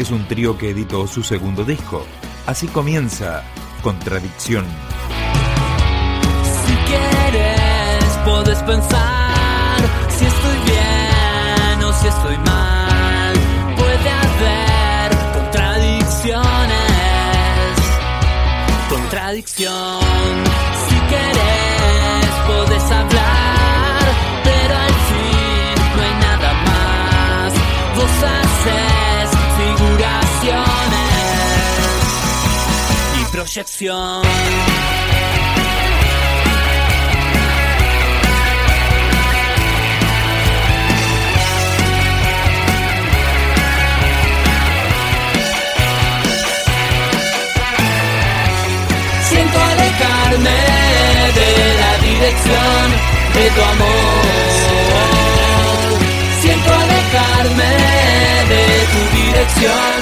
es un trío que editó su segundo disco. Así comienza Contradicción. Si quieres, puedes pensar si estoy bien o si estoy mal. Puede haber contradicciones. Contradicción. Proyección. Siento alejarme de la dirección de tu amor. Siento alejarme de tu dirección.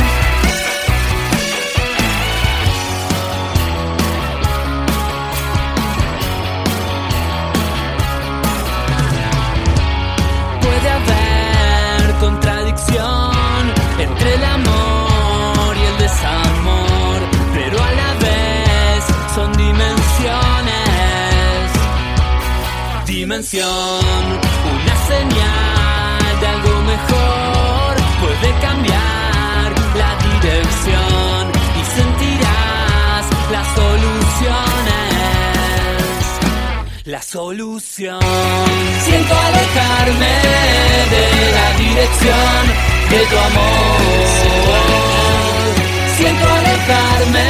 Dimensión, una señal de algo mejor puede cambiar la dirección y sentirás las soluciones la solución. Siento alejarme de la dirección de tu amor. Siento alejarme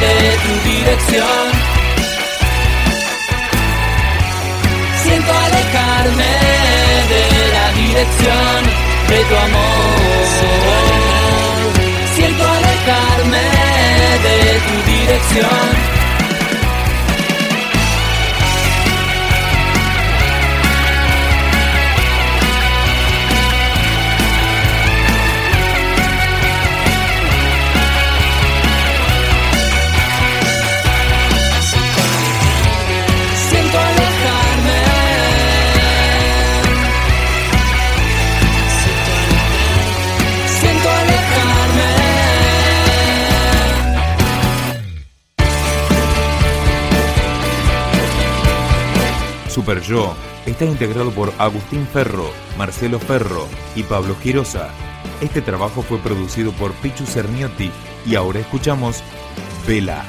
de tu dirección. Dirección de tu amor. Siento alejarme de tu dirección. Super Yo está integrado por Agustín Ferro, Marcelo Ferro y Pablo Girosa. Este trabajo fue producido por Pichu Cerniotti y ahora escuchamos Vela.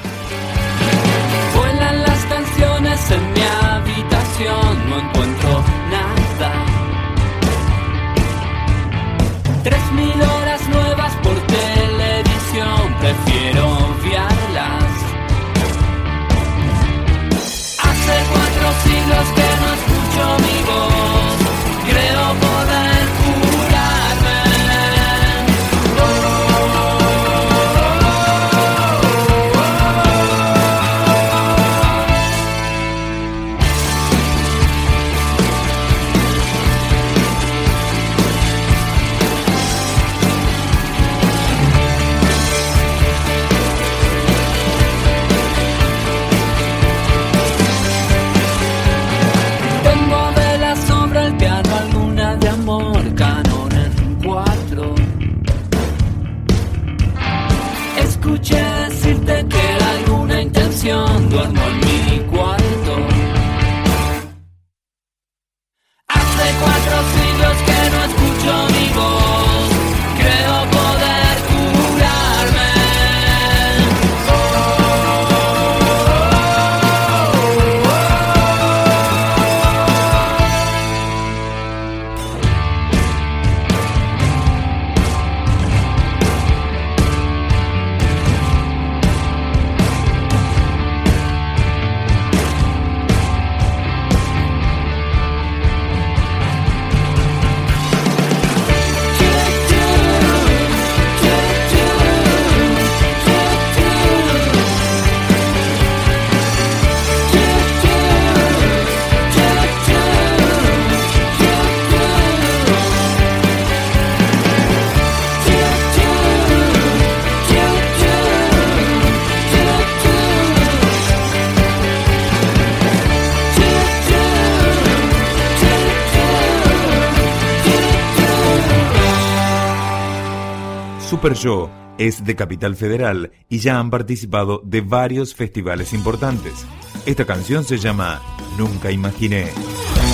Super Show es de Capital Federal y ya han participado de varios festivales importantes. Esta canción se llama Nunca imaginé.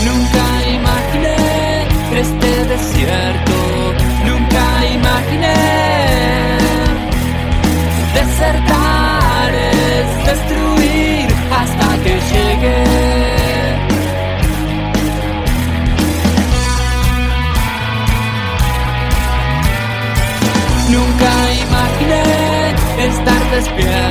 Nunca imaginé este desierto, nunca imaginé desertar. despierta.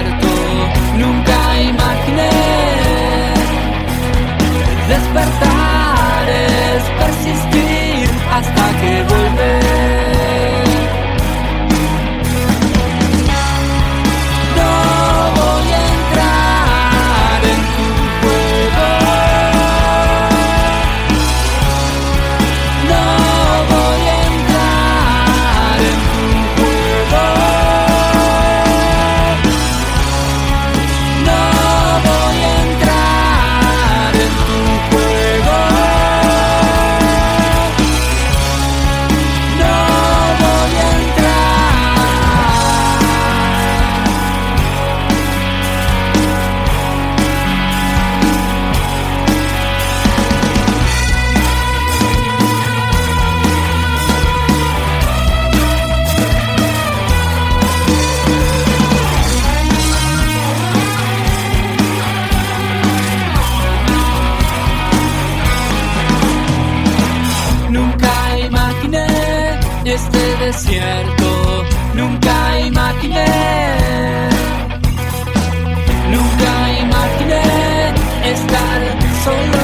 so long.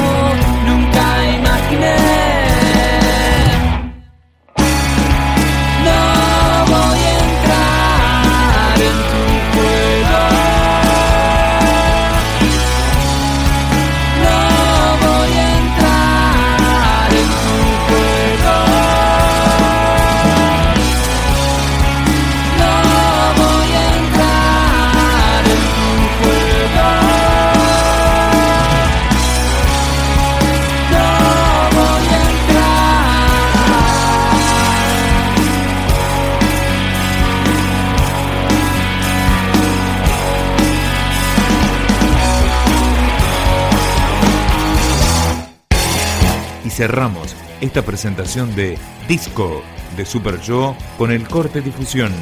cerramos esta presentación de Disco de Super Yo con el corte difusión.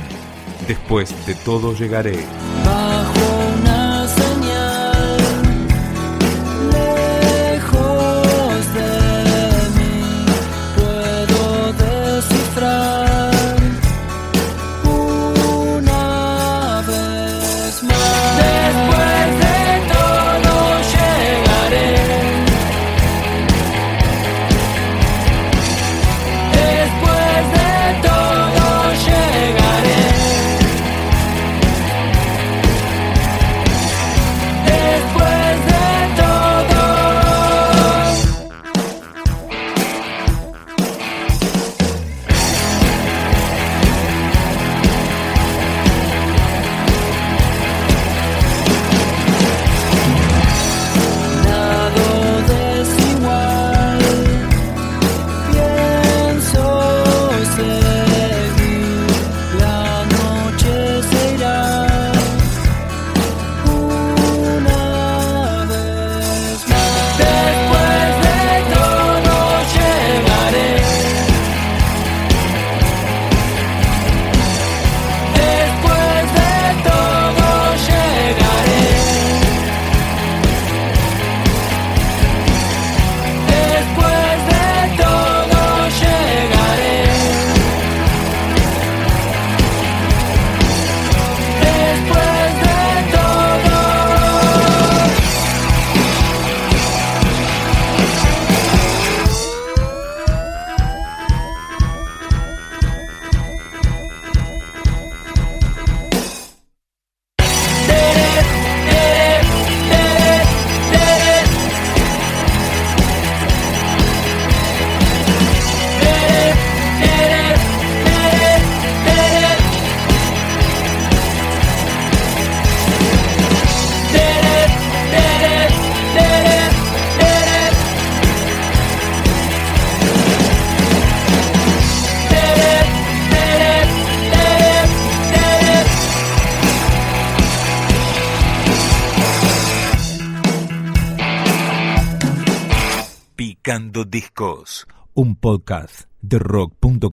Después de todo llegaré. Picando Discos, un podcast de rock.com.